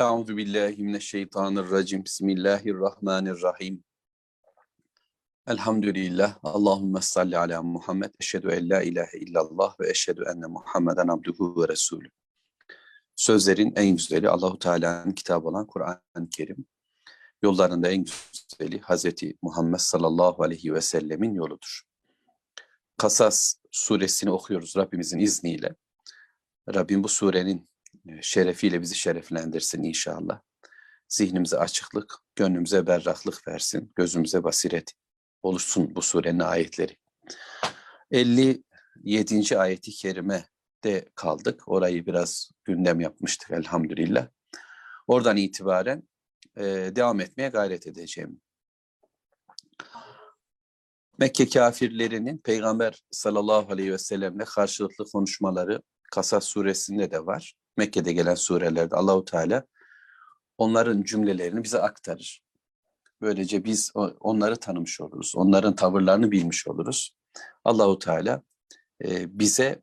Euzu billahi mineşşeytanirracim. Bismillahirrahmanirrahim. Elhamdülillah. Allahumme salli ala Muhammed. Eşhedü en la ilahe illallah ve eşhedü enne Muhammeden abduhu ve resulü. Sözlerin en güzeli Allahu Teala'nın kitabı olan Kur'an-ı Kerim. Yollarında en güzeli Hazreti Muhammed sallallahu aleyhi ve sellemin yoludur. Kasas suresini okuyoruz Rabbimizin izniyle. Rabbim bu surenin şerefiyle bizi şereflendirsin inşallah. Zihnimize açıklık, gönlümüze berraklık versin, gözümüze basiret oluşsun bu surenin ayetleri. 57. ayeti kerime de kaldık. Orayı biraz gündem yapmıştık elhamdülillah. Oradan itibaren e, devam etmeye gayret edeceğim. Mekke kafirlerinin Peygamber sallallahu aleyhi ve sellemle karşılıklı konuşmaları Kasas suresinde de var. Mekke'de gelen surelerde Allahu Teala onların cümlelerini bize aktarır. Böylece biz onları tanımış oluruz. Onların tavırlarını bilmiş oluruz. Allahu Teala e, bize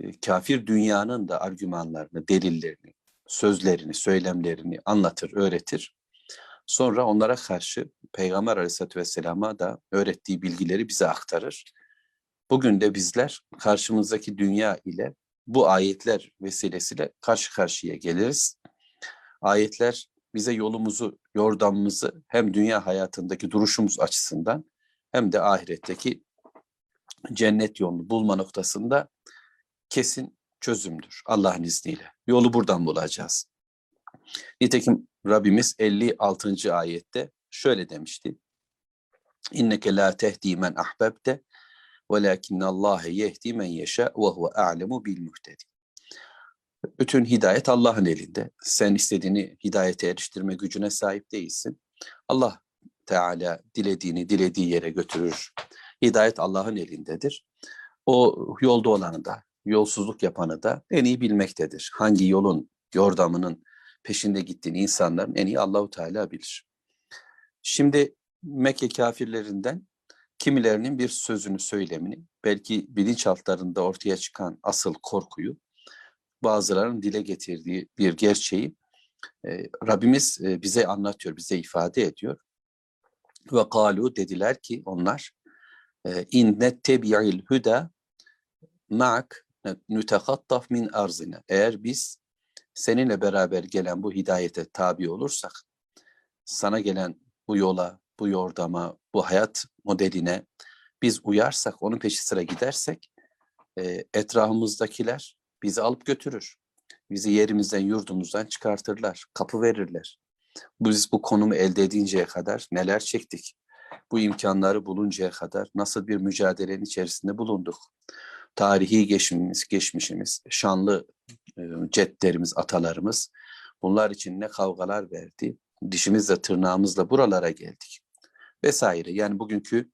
e, kafir dünyanın da argümanlarını, delillerini, sözlerini, söylemlerini anlatır, öğretir. Sonra onlara karşı Peygamber Aleyhisselatü Vesselam'a da öğrettiği bilgileri bize aktarır. Bugün de bizler karşımızdaki dünya ile bu ayetler vesilesiyle karşı karşıya geliriz. Ayetler bize yolumuzu, yordamımızı hem dünya hayatındaki duruşumuz açısından hem de ahiretteki cennet yolunu bulma noktasında kesin çözümdür Allah'ın izniyle. Yolu buradan bulacağız. Nitekim Rabbimiz 56. ayette şöyle demişti. İnneke la tehdi men ahbebte وَلَكِنَّ اللّٰهَ يَهْدِي مَنْ يَشَاءُ وَهُوَ أَعْلَمُ بِالْمُهْتَدِ Bütün hidayet Allah'ın elinde. Sen istediğini hidayete eriştirme gücüne sahip değilsin. Allah Teala dilediğini dilediği yere götürür. Hidayet Allah'ın elindedir. O yolda olanı da, yolsuzluk yapanı da en iyi bilmektedir. Hangi yolun, yordamının peşinde gittiğini insanların en iyi Allahu Teala bilir. Şimdi Mekke kafirlerinden kimilerinin bir sözünü, söylemini, belki bilinçaltlarında ortaya çıkan asıl korkuyu, bazılarının dile getirdiği bir gerçeği e, Rabbimiz e, bize anlatıyor, bize ifade ediyor. Ve kalu dediler ki onlar e, in nettebi'il huda ma'ak nütekattaf min arzina. Eğer biz seninle beraber gelen bu hidayete tabi olursak, sana gelen bu yola, bu yordama, bu hayat modeline biz uyarsak, onun peşi sıra gidersek e, etrafımızdakiler bizi alıp götürür. Bizi yerimizden, yurdumuzdan çıkartırlar, kapı verirler. Biz bu konumu elde edinceye kadar neler çektik? Bu imkanları buluncaya kadar nasıl bir mücadelenin içerisinde bulunduk? Tarihi geçmişimiz, geçmişimiz, şanlı e, cetlerimiz, atalarımız bunlar için ne kavgalar verdi, dişimizle tırnağımızla buralara geldik vesaire. Yani bugünkü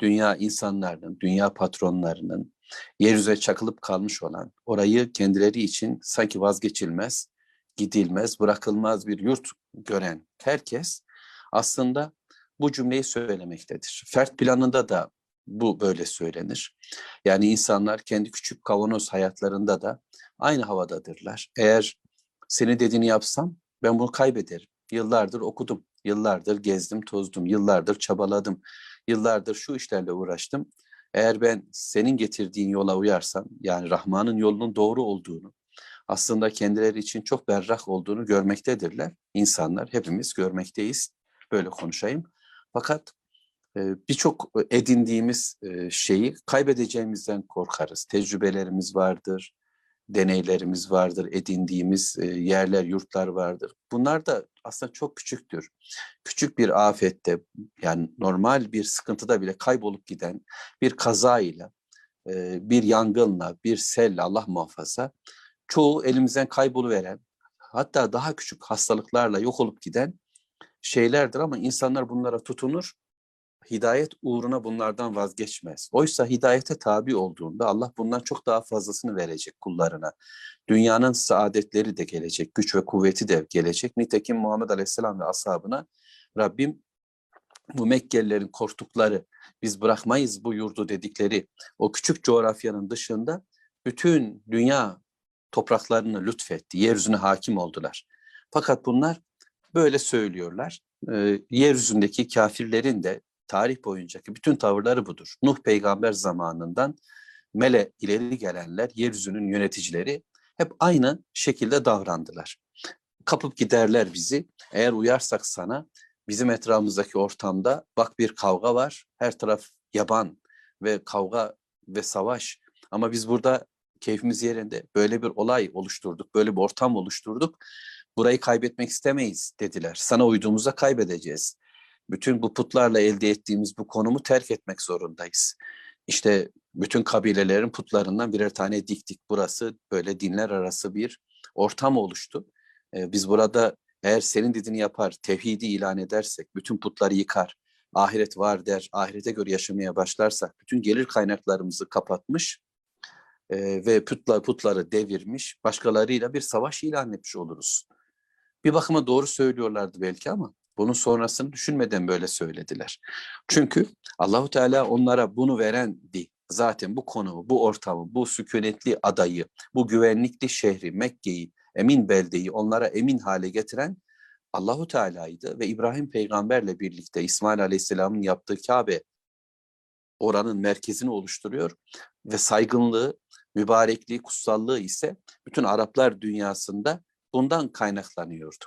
dünya insanlarının, dünya patronlarının yeryüzüne çakılıp kalmış olan, orayı kendileri için sanki vazgeçilmez, gidilmez, bırakılmaz bir yurt gören herkes aslında bu cümleyi söylemektedir. Fert planında da bu böyle söylenir. Yani insanlar kendi küçük kavanoz hayatlarında da aynı havadadırlar. Eğer seni dediğini yapsam ben bunu kaybederim. Yıllardır okudum, yıllardır gezdim, tozdum, yıllardır çabaladım, yıllardır şu işlerle uğraştım. Eğer ben senin getirdiğin yola uyarsam, yani Rahman'ın yolunun doğru olduğunu, aslında kendileri için çok berrak olduğunu görmektedirler. İnsanlar, hepimiz görmekteyiz. Böyle konuşayım. Fakat e, birçok edindiğimiz e, şeyi kaybedeceğimizden korkarız. Tecrübelerimiz vardır, deneylerimiz vardır, edindiğimiz e, yerler, yurtlar vardır. Bunlar da aslında çok küçüktür. Küçük bir afette yani normal bir sıkıntıda bile kaybolup giden bir kazayla, e, bir yangınla, bir selle Allah muhafaza çoğu elimizden kayboluveren hatta daha küçük hastalıklarla yok olup giden şeylerdir ama insanlar bunlara tutunur hidayet uğruna bunlardan vazgeçmez. Oysa hidayete tabi olduğunda Allah bundan çok daha fazlasını verecek kullarına. Dünyanın saadetleri de gelecek, güç ve kuvveti de gelecek. Nitekim Muhammed Aleyhisselam ve ashabına Rabbim bu Mekkelilerin korktukları, biz bırakmayız bu yurdu dedikleri o küçük coğrafyanın dışında bütün dünya topraklarını lütfetti, yeryüzüne hakim oldular. Fakat bunlar böyle söylüyorlar. Ee, yeryüzündeki kafirlerin de tarih boyuncaki bütün tavırları budur. Nuh peygamber zamanından Mele ileri gelenler, yeryüzünün yöneticileri hep aynı şekilde davrandılar. Kapıp giderler bizi. Eğer uyarsak sana bizim etrafımızdaki ortamda bak bir kavga var. Her taraf yaban ve kavga ve savaş. Ama biz burada keyfimiz yerinde böyle bir olay oluşturduk, böyle bir ortam oluşturduk. Burayı kaybetmek istemeyiz dediler. Sana uyduğumuzda kaybedeceğiz. Bütün bu putlarla elde ettiğimiz bu konumu terk etmek zorundayız. İşte bütün kabilelerin putlarından birer tane diktik. Burası böyle dinler arası bir ortam oluştu. Ee, biz burada eğer senin dediğini yapar, tevhidi ilan edersek, bütün putları yıkar, ahiret var der, ahirete göre yaşamaya başlarsak, bütün gelir kaynaklarımızı kapatmış e, ve putlar, putları devirmiş, başkalarıyla bir savaş ilan etmiş oluruz. Bir bakıma doğru söylüyorlardı belki ama bunun sonrasını düşünmeden böyle söylediler. Çünkü Allahu Teala onlara bunu verendi. Zaten bu konumu, bu ortamı, bu sükunetli adayı, bu güvenlikli şehri, Mekke'yi, emin beldeyi onlara emin hale getiren Allahu Teala'ydı ve İbrahim peygamberle birlikte İsmail Aleyhisselam'ın yaptığı Kabe oranın merkezini oluşturuyor ve saygınlığı, mübarekliği, kutsallığı ise bütün Araplar dünyasında bundan kaynaklanıyordu.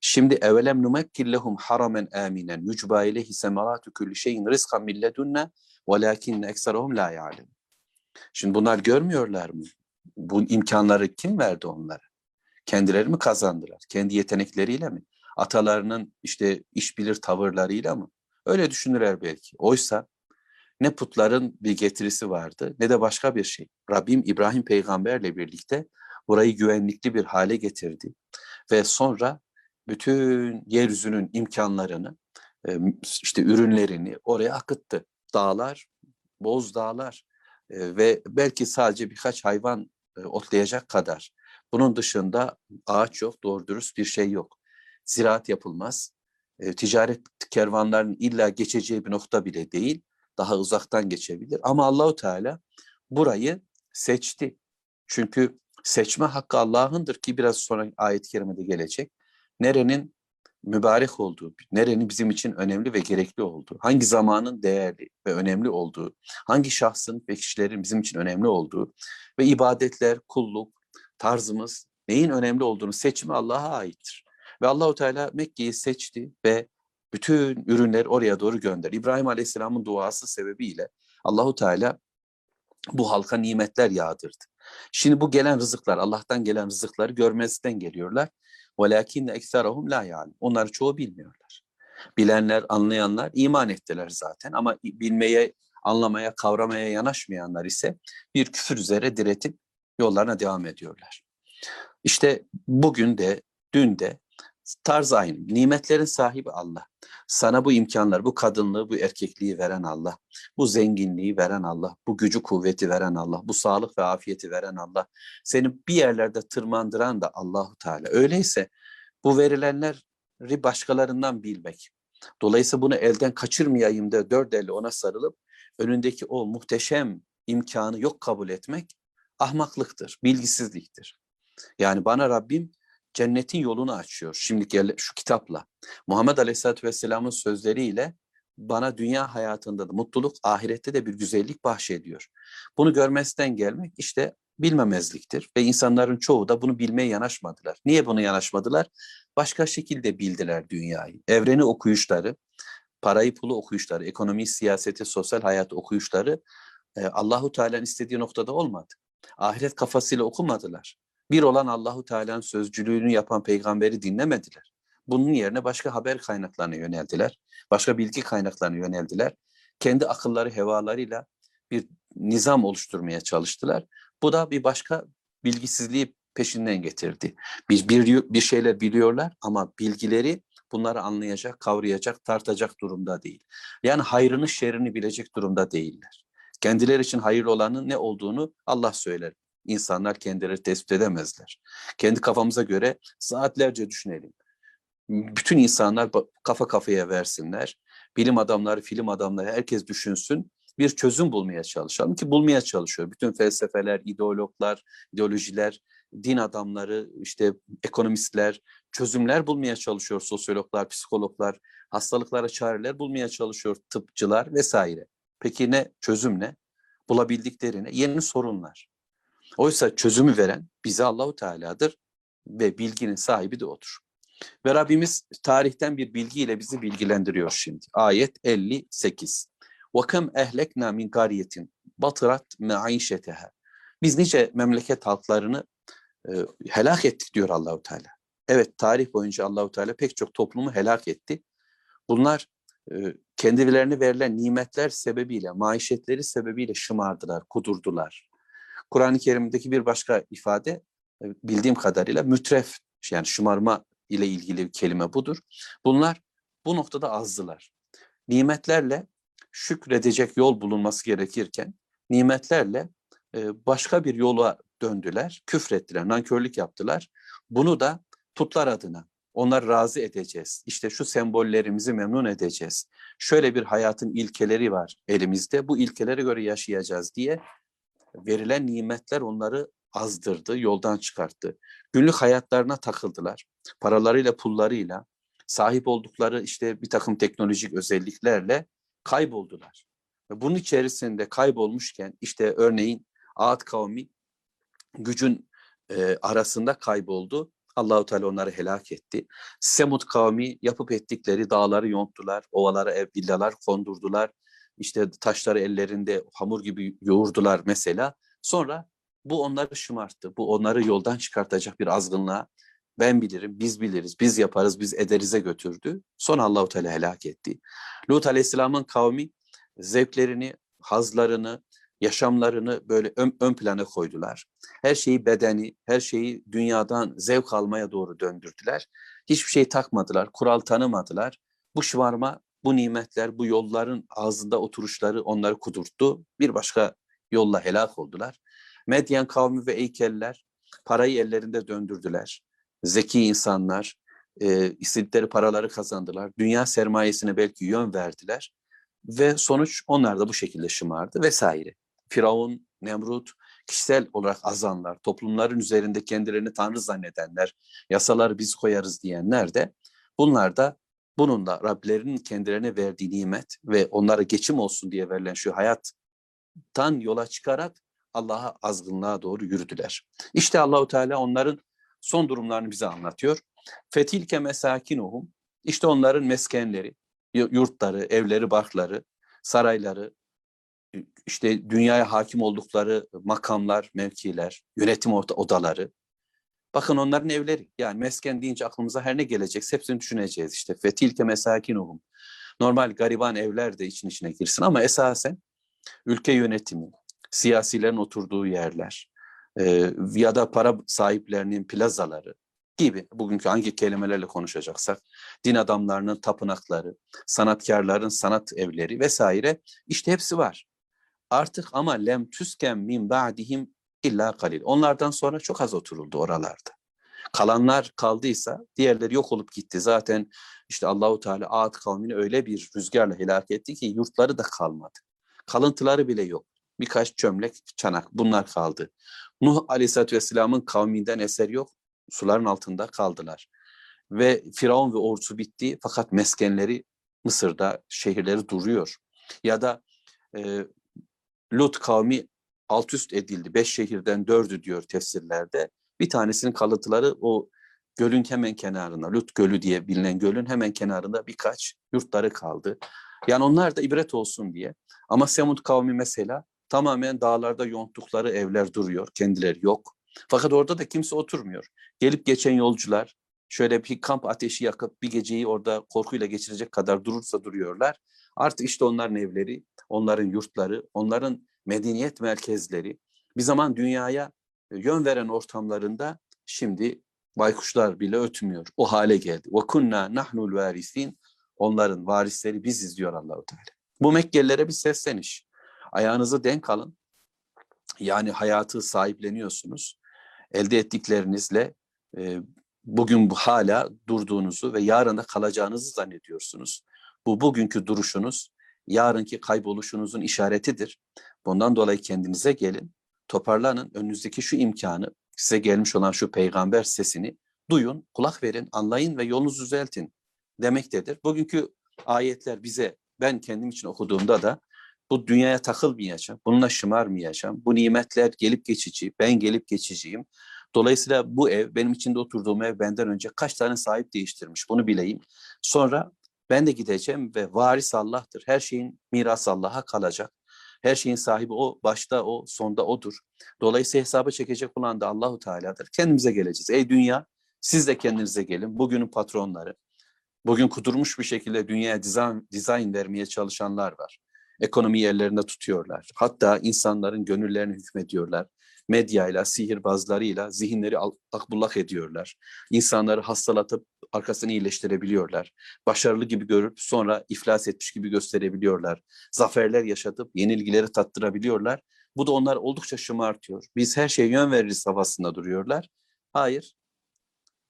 Şimdi evelem numekkil lehum haramen aminen yucba ileyhi semeratu kulli şeyin rizkan min ledunna velakin ekseruhum la ya'lem. Şimdi bunlar görmüyorlar mı? Bu imkanları kim verdi onlara? Kendileri mi kazandılar? Kendi yetenekleriyle mi? Atalarının işte iş bilir tavırlarıyla mı? Öyle düşünürler belki. Oysa ne putların bir getirisi vardı ne de başka bir şey. Rabbim İbrahim peygamberle birlikte burayı güvenlikli bir hale getirdi. Ve sonra bütün yeryüzünün imkanlarını, işte ürünlerini oraya akıttı. Dağlar, boz dağlar ve belki sadece birkaç hayvan otlayacak kadar. Bunun dışında ağaç yok, doğru dürüst bir şey yok. Ziraat yapılmaz. Ticaret kervanlarının illa geçeceği bir nokta bile değil. Daha uzaktan geçebilir. Ama Allahu Teala burayı seçti. Çünkü seçme hakkı Allah'ındır ki biraz sonra ayet-i kerimede gelecek. Nerenin mübarek olduğu, nerenin bizim için önemli ve gerekli olduğu, hangi zamanın değerli ve önemli olduğu, hangi şahsın ve kişilerin bizim için önemli olduğu ve ibadetler, kulluk, tarzımız neyin önemli olduğunu seçimi Allah'a aittir. Ve Allahu Teala Mekke'yi seçti ve bütün ürünleri oraya doğru gönder. İbrahim Aleyhisselam'ın duası sebebiyle Allahu Teala bu halka nimetler yağdırdı. Şimdi bu gelen rızıklar, Allah'tan gelen rızıkları görmezden geliyorlar. وَلَاكِنَّ اَكْثَرَهُمْ لَا يَعْلَمُ Onları çoğu bilmiyorlar. Bilenler, anlayanlar iman ettiler zaten ama bilmeye, anlamaya, kavramaya yanaşmayanlar ise bir küfür üzere diretip yollarına devam ediyorlar. İşte bugün de, dün de tarz aynı. Nimetlerin sahibi Allah. Sana bu imkanlar, bu kadınlığı, bu erkekliği veren Allah, bu zenginliği veren Allah, bu gücü kuvveti veren Allah, bu sağlık ve afiyeti veren Allah, seni bir yerlerde tırmandıran da Allahu Teala. Öyleyse bu verilenleri başkalarından bilmek. Dolayısıyla bunu elden kaçırmayayım da dört elle ona sarılıp önündeki o muhteşem imkanı yok kabul etmek ahmaklıktır, bilgisizliktir. Yani bana Rabbim cennetin yolunu açıyor. Şimdi gel şu kitapla. Muhammed Aleyhisselatü Vesselam'ın sözleriyle bana dünya hayatında da mutluluk, ahirette de bir güzellik bahşediyor. Bunu görmezden gelmek işte bilmemezliktir ve insanların çoğu da bunu bilmeye yanaşmadılar. Niye bunu yanaşmadılar? Başka şekilde bildiler dünyayı. Evreni okuyuşları, parayı pulu okuyuşları, ekonomi, siyaseti, sosyal hayat okuyuşları e, Allahu Teala'nın istediği noktada olmadı. Ahiret kafasıyla okumadılar. Bir olan Allahu Teala'nın sözcülüğünü yapan peygamberi dinlemediler. Bunun yerine başka haber kaynaklarına yöneldiler. Başka bilgi kaynaklarına yöneldiler. Kendi akılları, hevalarıyla bir nizam oluşturmaya çalıştılar. Bu da bir başka bilgisizliği peşinden getirdi. Bir, bir, bir şeyler biliyorlar ama bilgileri bunları anlayacak, kavrayacak, tartacak durumda değil. Yani hayrını, şerrini bilecek durumda değiller. Kendileri için hayırlı olanın ne olduğunu Allah söyler. İnsanlar kendileri tespit edemezler. Kendi kafamıza göre saatlerce düşünelim. Bütün insanlar kafa kafaya versinler. Bilim adamları, film adamları herkes düşünsün. Bir çözüm bulmaya çalışalım ki bulmaya çalışıyor. Bütün felsefeler, ideologlar, ideolojiler, din adamları, işte ekonomistler çözümler bulmaya çalışıyor sosyologlar, psikologlar, hastalıklara çareler bulmaya çalışıyor tıpçılar vesaire. Peki ne çözüm ne? Bulabildiklerine yeni sorunlar. Oysa çözümü veren bize Allahu Teala'dır ve bilginin sahibi de odur. Ve Rabbimiz tarihten bir bilgiyle bizi bilgilendiriyor şimdi. Ayet 58. وَكَمْ اَهْلَكْنَا مِنْ قَارِيَةٍ بَطِرَتْ مَعِيشَتَهَا Biz nice memleket halklarını e, helak ettik diyor Allahu Teala. Evet tarih boyunca Allahu Teala pek çok toplumu helak etti. Bunlar e, kendilerine verilen nimetler sebebiyle, maişetleri sebebiyle şımardılar, kudurdular. Kur'an-ı Kerim'deki bir başka ifade e, bildiğim kadarıyla mütref yani şımarma ile ilgili bir kelime budur. Bunlar bu noktada azdılar. Nimetlerle şükredecek yol bulunması gerekirken nimetlerle e, başka bir yola döndüler, küfrettiler, nankörlük yaptılar. Bunu da putlar adına onları razı edeceğiz. İşte şu sembollerimizi memnun edeceğiz. Şöyle bir hayatın ilkeleri var elimizde. Bu ilkelere göre yaşayacağız diye verilen nimetler onları azdırdı, yoldan çıkarttı. Günlük hayatlarına takıldılar. Paralarıyla, pullarıyla, sahip oldukları işte bir takım teknolojik özelliklerle kayboldular. Bunun içerisinde kaybolmuşken işte örneğin Ağat kavmi gücün e, arasında kayboldu. Allahu Teala onları helak etti. Semud kavmi yapıp ettikleri dağları yonttular, ovalara ev villalar kondurdular. İşte taşları ellerinde hamur gibi yoğurdular mesela. Sonra bu onları şımarttı. Bu onları yoldan çıkartacak bir azgınlığa ben bilirim, biz biliriz, biz yaparız, biz ederize götürdü. Sonra Allahu Teala helak etti. Lut Aleyhisselam'ın kavmi zevklerini, hazlarını, yaşamlarını böyle ön, ön plana koydular. Her şeyi bedeni, her şeyi dünyadan zevk almaya doğru döndürdüler. Hiçbir şey takmadılar, kural tanımadılar. Bu şımarma, bu nimetler, bu yolların ağzında oturuşları onları kudurttu. Bir başka yolla helak oldular. Medyen kavmi ve Eykeller parayı ellerinde döndürdüler. Zeki insanlar e, istedikleri paraları kazandılar. Dünya sermayesine belki yön verdiler. Ve sonuç onlar da bu şekilde şımardı vesaire. Firavun, Nemrut, kişisel olarak azanlar, toplumların üzerinde kendilerini tanrı zannedenler, yasaları biz koyarız diyenler de bunlar da bununla Rablerinin kendilerine verdiği nimet ve onlara geçim olsun diye verilen şu hayattan yola çıkarak Allah'a azgınlığa doğru yürüdüler. İşte Allahu Teala onların son durumlarını bize anlatıyor. Fetilke mesakinuhum işte onların meskenleri, yurtları, evleri, barkları, sarayları, işte dünyaya hakim oldukları makamlar, mevkiler, yönetim odaları. Bakın onların evleri. Yani mesken deyince aklımıza her ne gelecek hepsini düşüneceğiz işte. Fetilke mesakinuhum. Normal gariban evler de için içine girsin ama esasen ülke yönetimi, siyasilerin oturduğu yerler e, ya da para sahiplerinin plazaları gibi bugünkü hangi kelimelerle konuşacaksak din adamlarının tapınakları, sanatkarların sanat evleri vesaire işte hepsi var. Artık ama lem tüsken min ba'dihim illa kalil. Onlardan sonra çok az oturuldu oralarda. Kalanlar kaldıysa diğerleri yok olup gitti. Zaten işte Allahu Teala Ad kavmini öyle bir rüzgarla helak etti ki yurtları da kalmadı. Kalıntıları bile yok. Birkaç çömlek, çanak bunlar kaldı. Nuh Aleyhisselatü Vesselam'ın kavminden eser yok. Suların altında kaldılar. Ve Firavun ve ordusu bitti fakat meskenleri Mısır'da, şehirleri duruyor. Ya da e, Lut kavmi alt üst edildi. Beş şehirden dördü diyor tefsirlerde. Bir tanesinin kalıntıları o gölün hemen kenarında, Lut Gölü diye bilinen gölün hemen kenarında birkaç yurtları kaldı. Yani onlar da ibret olsun diye. Ama Semud kavmi mesela tamamen dağlarda yonttukları evler duruyor, kendileri yok. Fakat orada da kimse oturmuyor. Gelip geçen yolcular şöyle bir kamp ateşi yakıp bir geceyi orada korkuyla geçirecek kadar durursa duruyorlar. Artık işte onların evleri, onların yurtları, onların medeniyet merkezleri bir zaman dünyaya yön veren ortamlarında şimdi baykuşlar bile ötmüyor. O hale geldi. Ve kunna nahnul varisin. Onların varisleri biziz diyor Allahu Teala. Bu Mekkelilere bir sesleniş. Ayağınızı denk alın. Yani hayatı sahipleniyorsunuz. Elde ettiklerinizle e, bugün hala durduğunuzu ve yarın da kalacağınızı zannediyorsunuz. Bu bugünkü duruşunuz, yarınki kayboluşunuzun işaretidir. Bundan dolayı kendinize gelin, toparlanın. Önünüzdeki şu imkanı, size gelmiş olan şu peygamber sesini duyun, kulak verin, anlayın ve yolunuzu düzeltin demektedir. Bugünkü ayetler bize ben kendim için okuduğumda da bu dünyaya takılmayacağım, bununla şımarmayacağım. Bu nimetler gelip geçici, ben gelip geçiciyim. Dolayısıyla bu ev, benim içinde oturduğum ev benden önce kaç tane sahip değiştirmiş bunu bileyim. Sonra ben de gideceğim ve varis Allah'tır. Her şeyin mirası Allah'a kalacak. Her şeyin sahibi o, başta o, sonda odur. Dolayısıyla hesaba çekecek olan da Allahu Teala'dır. Kendimize geleceğiz. Ey dünya, siz de kendinize gelin. Bugünün patronları. Bugün kudurmuş bir şekilde dünyaya dizayn, dizayn vermeye çalışanlar var. Ekonomi yerlerinde tutuyorlar. Hatta insanların gönüllerini hükmediyorlar. Medyayla, sihirbazlarıyla zihinleri akbullak ediyorlar. İnsanları hastalatıp arkasını iyileştirebiliyorlar. Başarılı gibi görüp sonra iflas etmiş gibi gösterebiliyorlar. Zaferler yaşatıp yenilgileri tattırabiliyorlar. Bu da onlar oldukça şımartıyor. Biz her şeye yön veririz havasında duruyorlar. Hayır,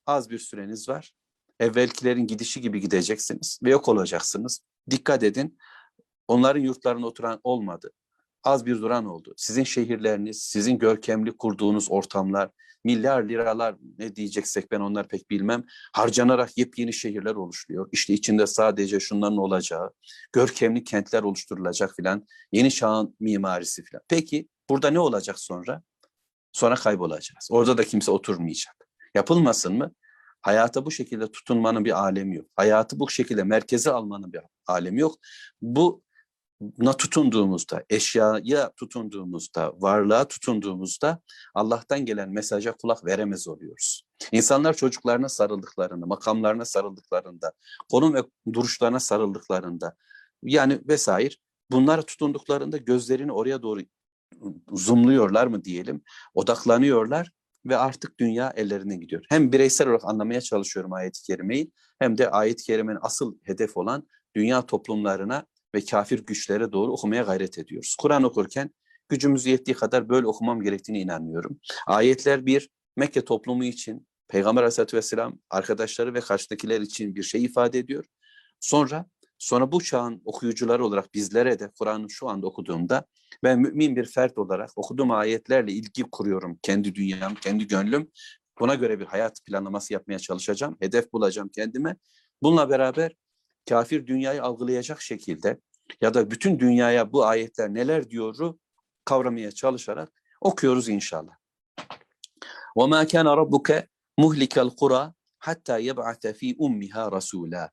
az bir süreniz var. Evvelkilerin gidişi gibi gideceksiniz ve yok olacaksınız. Dikkat edin, onların yurtlarına oturan olmadı. Az bir duran oldu. Sizin şehirleriniz, sizin görkemli kurduğunuz ortamlar, milyar liralar ne diyeceksek ben onlar pek bilmem harcanarak yepyeni şehirler oluşuyor. İşte içinde sadece şunların olacağı, görkemli kentler oluşturulacak filan, yeni çağın mimarisi filan. Peki burada ne olacak sonra? Sonra kaybolacağız. Orada da kimse oturmayacak. Yapılmasın mı? Hayata bu şekilde tutunmanın bir alemi yok. Hayatı bu şekilde merkeze almanın bir alemi yok. Bu na tutunduğumuzda, eşyaya tutunduğumuzda, varlığa tutunduğumuzda Allah'tan gelen mesaja kulak veremez oluyoruz. İnsanlar çocuklarına sarıldıklarında, makamlarına sarıldıklarında, konum ve duruşlarına sarıldıklarında yani vesaire bunlara tutunduklarında gözlerini oraya doğru zoomluyorlar mı diyelim, odaklanıyorlar ve artık dünya ellerine gidiyor. Hem bireysel olarak anlamaya çalışıyorum ayet-i kerimeyi hem de ayet-i kerimenin asıl hedef olan dünya toplumlarına ve kafir güçlere doğru okumaya gayret ediyoruz. Kur'an okurken gücümüz yettiği kadar böyle okumam gerektiğini inanıyorum. Ayetler bir Mekke toplumu için Peygamber Aleyhisselatü Vesselam arkadaşları ve karşıdakiler için bir şey ifade ediyor. Sonra sonra bu çağın okuyucuları olarak bizlere de Kur'an'ı şu anda okuduğumda ben mümin bir fert olarak okuduğum ayetlerle ilgi kuruyorum. Kendi dünyam, kendi gönlüm. Buna göre bir hayat planlaması yapmaya çalışacağım. Hedef bulacağım kendime. Bununla beraber kafir dünyayı algılayacak şekilde ya da bütün dünyaya bu ayetler neler diyoru kavramaya çalışarak okuyoruz inşallah. وَمَا كَانَ رَبُّكَ مُهْلِكَ الْقُرَى hatta yeb'ate fi ummiha rasula.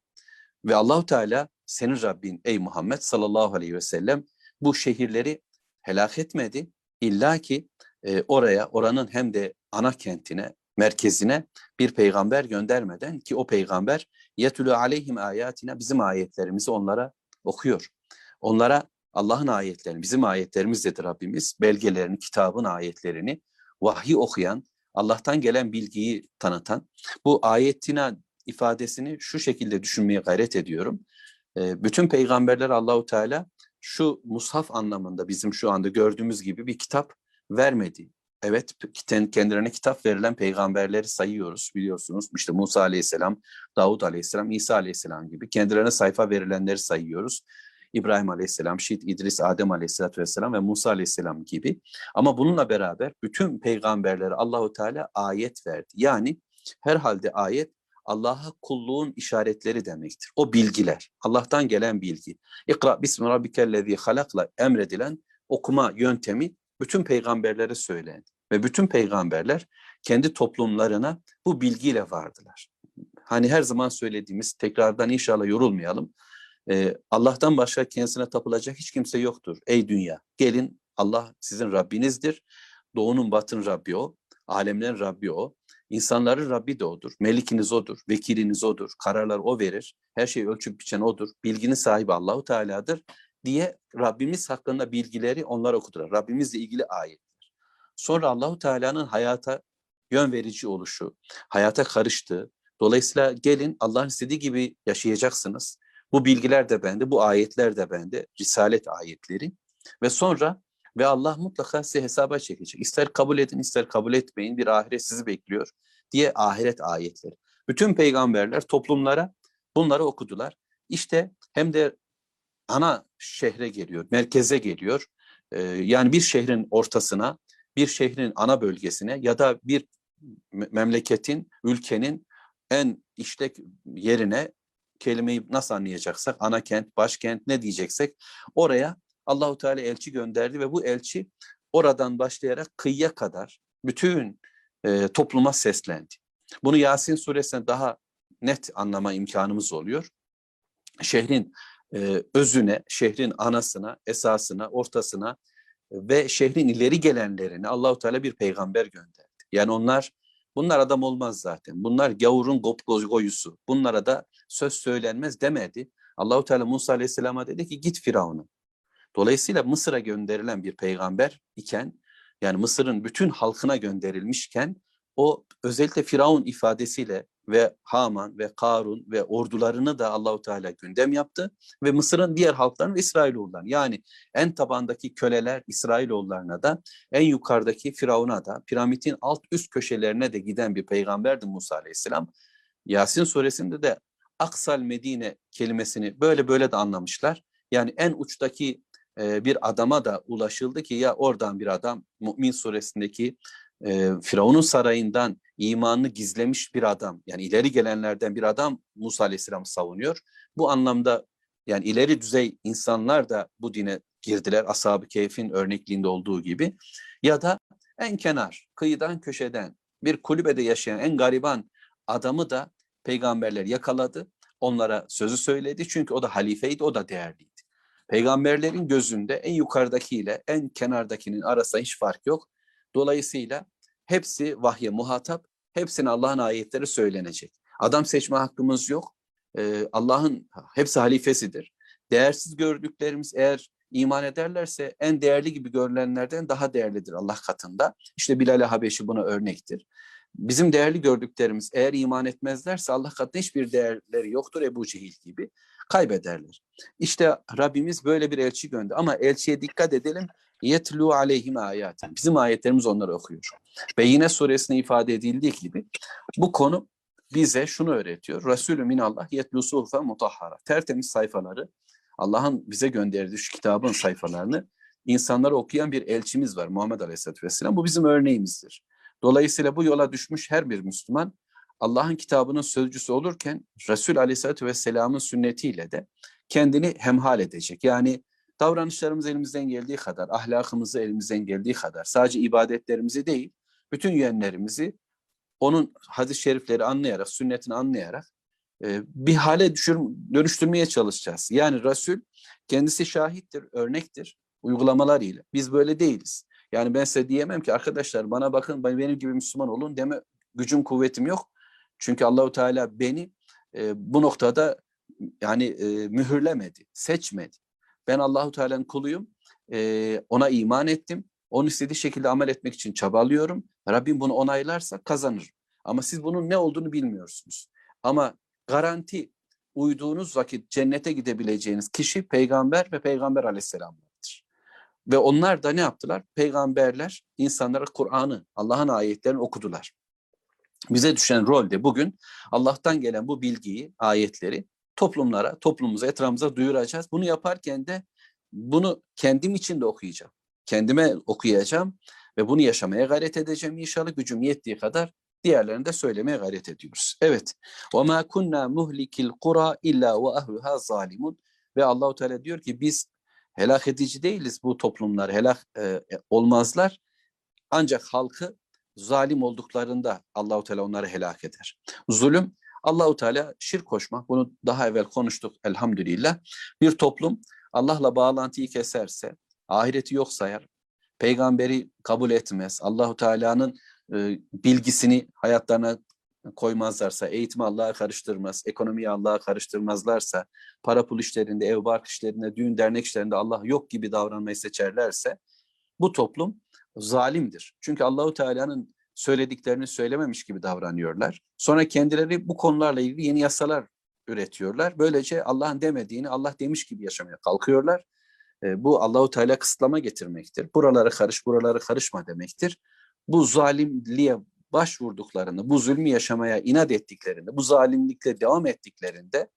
Ve Allahu Teala senin Rabbin ey Muhammed sallallahu aleyhi ve sellem bu şehirleri helak etmedi. İlla ki e, oraya, oranın hem de ana kentine, merkezine bir peygamber göndermeden ki o peygamber yetülü aleyhim ayatine bizim ayetlerimizi onlara okuyor. Onlara Allah'ın ayetlerini, bizim ayetlerimiz dedi Rabbimiz, belgelerini, kitabın ayetlerini, vahyi okuyan, Allah'tan gelen bilgiyi tanıtan, bu ayetina ifadesini şu şekilde düşünmeye gayret ediyorum. Bütün peygamberler Allahu Teala şu mushaf anlamında bizim şu anda gördüğümüz gibi bir kitap vermedi. Evet kendilerine kitap verilen peygamberleri sayıyoruz biliyorsunuz. İşte Musa aleyhisselam, Davud aleyhisselam, İsa aleyhisselam gibi kendilerine sayfa verilenleri sayıyoruz. İbrahim aleyhisselam, Şit, İdris, Adem aleyhisselatü vesselam ve Musa aleyhisselam gibi. Ama bununla beraber bütün peygamberlere Allahu Teala ayet verdi. Yani herhalde ayet Allah'a kulluğun işaretleri demektir. O bilgiler, Allah'tan gelen bilgi. İkra bismi rabbikellezi halakla emredilen okuma yöntemi bütün peygamberlere söylendi. Ve bütün peygamberler kendi toplumlarına bu bilgiyle vardılar. Hani her zaman söylediğimiz, tekrardan inşallah yorulmayalım. Ee, Allah'tan başka kendisine tapılacak hiç kimse yoktur. Ey dünya, gelin Allah sizin Rabbinizdir. Doğunun batın Rabbi o, alemlerin Rabbi o. İnsanların Rabbi de odur. Melikiniz odur, vekiliniz odur. Kararlar o verir. Her şeyi ölçüp biçen odur. Bilginin sahibi Allahu Teala'dır diye Rabbimiz hakkında bilgileri onlar okudular. Rabbimizle ilgili ayetler. Sonra Allahu Teala'nın hayata yön verici oluşu, hayata karıştığı. Dolayısıyla gelin Allah'ın istediği gibi yaşayacaksınız. Bu bilgiler de bende, bu ayetler de bende. Risalet ayetleri. Ve sonra ve Allah mutlaka size hesaba çekecek. İster kabul edin, ister kabul etmeyin. Bir ahiret sizi bekliyor diye ahiret ayetleri. Bütün peygamberler toplumlara bunları okudular. İşte hem de ana şehre geliyor, merkeze geliyor. Ee, yani bir şehrin ortasına, bir şehrin ana bölgesine ya da bir me- memleketin, ülkenin en işlek yerine kelimeyi nasıl anlayacaksak, ana kent, başkent ne diyeceksek oraya Allahu Teala elçi gönderdi ve bu elçi oradan başlayarak kıyıya kadar bütün e, topluma seslendi. Bunu Yasin suresine daha net anlama imkanımız oluyor. Şehrin e, özüne, şehrin anasına, esasına, ortasına ve şehrin ileri gelenlerine Allahu Teala bir peygamber gönderdi. Yani onlar bunlar adam olmaz zaten. Bunlar gavurun goyusu. Bunlara da söz söylenmez demedi. Allahu Teala Musa Aleyhisselam'a dedi ki git Firavun'a. Dolayısıyla Mısır'a gönderilen bir peygamber iken yani Mısır'ın bütün halkına gönderilmişken o özellikle Firavun ifadesiyle ve Haman ve Karun ve ordularını da Allahu Teala gündem yaptı ve Mısır'ın diğer halklarını İsrailoğullarını yani en tabandaki köleler İsrailoğullarına da en yukarıdaki Firavun'a da piramidin alt üst köşelerine de giden bir peygamberdi Musa Aleyhisselam. Yasin suresinde de Aksal Medine kelimesini böyle böyle de anlamışlar. Yani en uçtaki e, bir adama da ulaşıldı ki ya oradan bir adam Mümin suresindeki e, Firavun'un sarayından imanını gizlemiş bir adam yani ileri gelenlerden bir adam Musa Aleyhisselam savunuyor. Bu anlamda yani ileri düzey insanlar da bu dine girdiler Ashab-ı Keyf'in örnekliğinde olduğu gibi ya da en kenar kıyıdan köşeden bir kulübede yaşayan en gariban adamı da peygamberler yakaladı. Onlara sözü söyledi çünkü o da halifeydi o da değerliydi. Peygamberlerin gözünde en yukarıdakiyle en kenardakinin arasında hiç fark yok. Dolayısıyla hepsi vahye muhatap, hepsine Allah'ın ayetleri söylenecek. Adam seçme hakkımız yok. Ee, Allah'ın hepsi halifesidir. Değersiz gördüklerimiz eğer iman ederlerse en değerli gibi görülenlerden daha değerlidir Allah katında. İşte Bilal-i Habeşi buna örnektir. Bizim değerli gördüklerimiz eğer iman etmezlerse Allah katında hiçbir değerleri yoktur Ebu Cehil gibi kaybederler. İşte Rabbimiz böyle bir elçi gönderdi ama elçiye dikkat edelim. Yetlu aleyhim ayat. Bizim ayetlerimiz onları okuyor. Ve yine suresine ifade edildiği gibi bu konu bize şunu öğretiyor. Resulü minallah yetlu suhufe mutahhara. Tertemiz sayfaları Allah'ın bize gönderdiği şu kitabın sayfalarını insanlara okuyan bir elçimiz var Muhammed Aleyhisselatü Vesselam. Bu bizim örneğimizdir. Dolayısıyla bu yola düşmüş her bir Müslüman Allah'ın kitabının sözcüsü olurken Resul Aleyhisselatü Vesselam'ın sünnetiyle de kendini hemhal edecek. Yani davranışlarımız elimizden geldiği kadar, ahlakımızı elimizden geldiği kadar, sadece ibadetlerimizi değil, bütün yönlerimizi onun hadis-i şerifleri anlayarak, sünnetini anlayarak e, bir hale düşür, dönüştürmeye çalışacağız. Yani Resul kendisi şahittir, örnektir uygulamalarıyla. Biz böyle değiliz. Yani ben size diyemem ki arkadaşlar bana bakın benim gibi Müslüman olun deme gücüm kuvvetim yok. Çünkü Allahu Teala beni e, bu noktada yani e, mühürlemedi, seçmedi. Ben Allahu Teala'nın kuluyum. E, ona iman ettim. Onun istediği şekilde amel etmek için çabalıyorum. Rabbim bunu onaylarsa kazanır. Ama siz bunun ne olduğunu bilmiyorsunuz. Ama garanti uyduğunuz vakit cennete gidebileceğiniz kişi peygamber ve peygamber aleyhisselamlardır. Ve onlar da ne yaptılar? Peygamberler insanlara Kur'an'ı, Allah'ın ayetlerini okudular. Bize düşen rol de bugün Allah'tan gelen bu bilgiyi, ayetleri toplumlara, toplumumuza, etrafımıza duyuracağız. Bunu yaparken de bunu kendim için de okuyacağım. Kendime okuyacağım ve bunu yaşamaya gayret edeceğim inşallah gücüm yettiği kadar diğerlerini de söylemeye gayret ediyoruz. Evet. وَمَا كُنَّا مُهْلِكِ الْقُرَى اِلَّا وَأَهْلُهَا ظَالِمُونَ Ve Allahu Teala diyor ki biz helak edici değiliz bu toplumlar helak e, olmazlar. Ancak halkı zalim olduklarında Allahu Teala onları helak eder. Zulüm Allahu Teala şirk koşmak. Bunu daha evvel konuştuk elhamdülillah. Bir toplum Allah'la bağlantıyı keserse, ahireti yok sayar, peygamberi kabul etmez, Allahu Teala'nın e, bilgisini hayatlarına koymazlarsa, eğitimi Allah'a karıştırmaz, ekonomiyi Allah'a karıştırmazlarsa, para pul işlerinde, ev bark işlerinde, düğün dernek işlerinde Allah yok gibi davranmayı seçerlerse bu toplum zalimdir. Çünkü Allahu Teala'nın söylediklerini söylememiş gibi davranıyorlar. Sonra kendileri bu konularla ilgili yeni yasalar üretiyorlar. Böylece Allah'ın demediğini Allah demiş gibi yaşamaya kalkıyorlar. E, bu Allahu Teala kısıtlama getirmektir. Buraları karış, buraları karışma demektir. Bu zalimliğe başvurduklarını, bu zulmü yaşamaya inat ettiklerinde, bu zalimlikle devam ettiklerinde